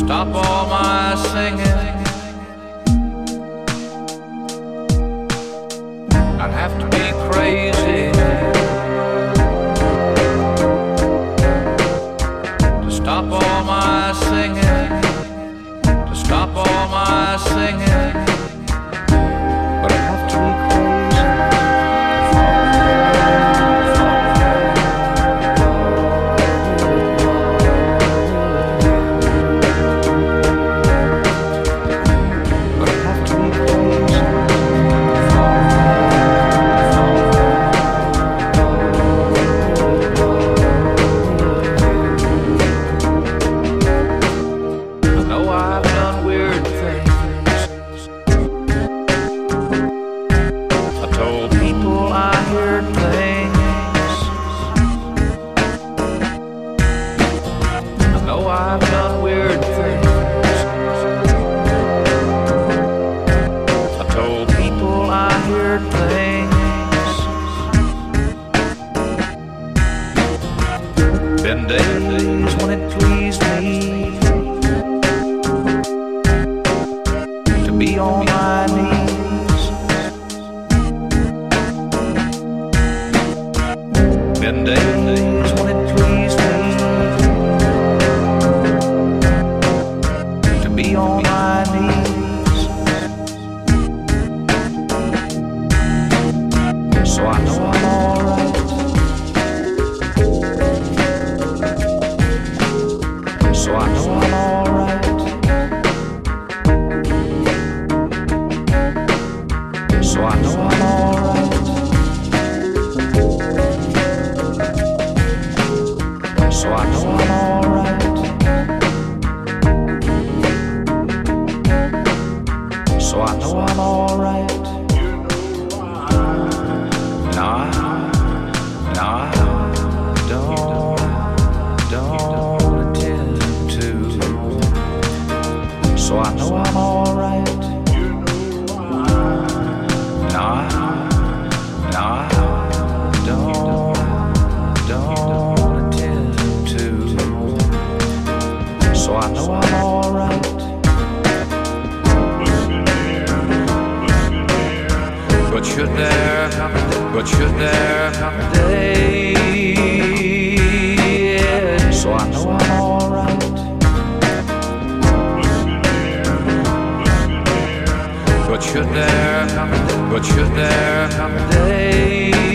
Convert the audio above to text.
Stop all my singing. endings. so I know I'm alright. You I, no, I, no, don't, don't wanna tell you to. So I know I'm alright. But should there but should there come a day? But should there come a day, there. day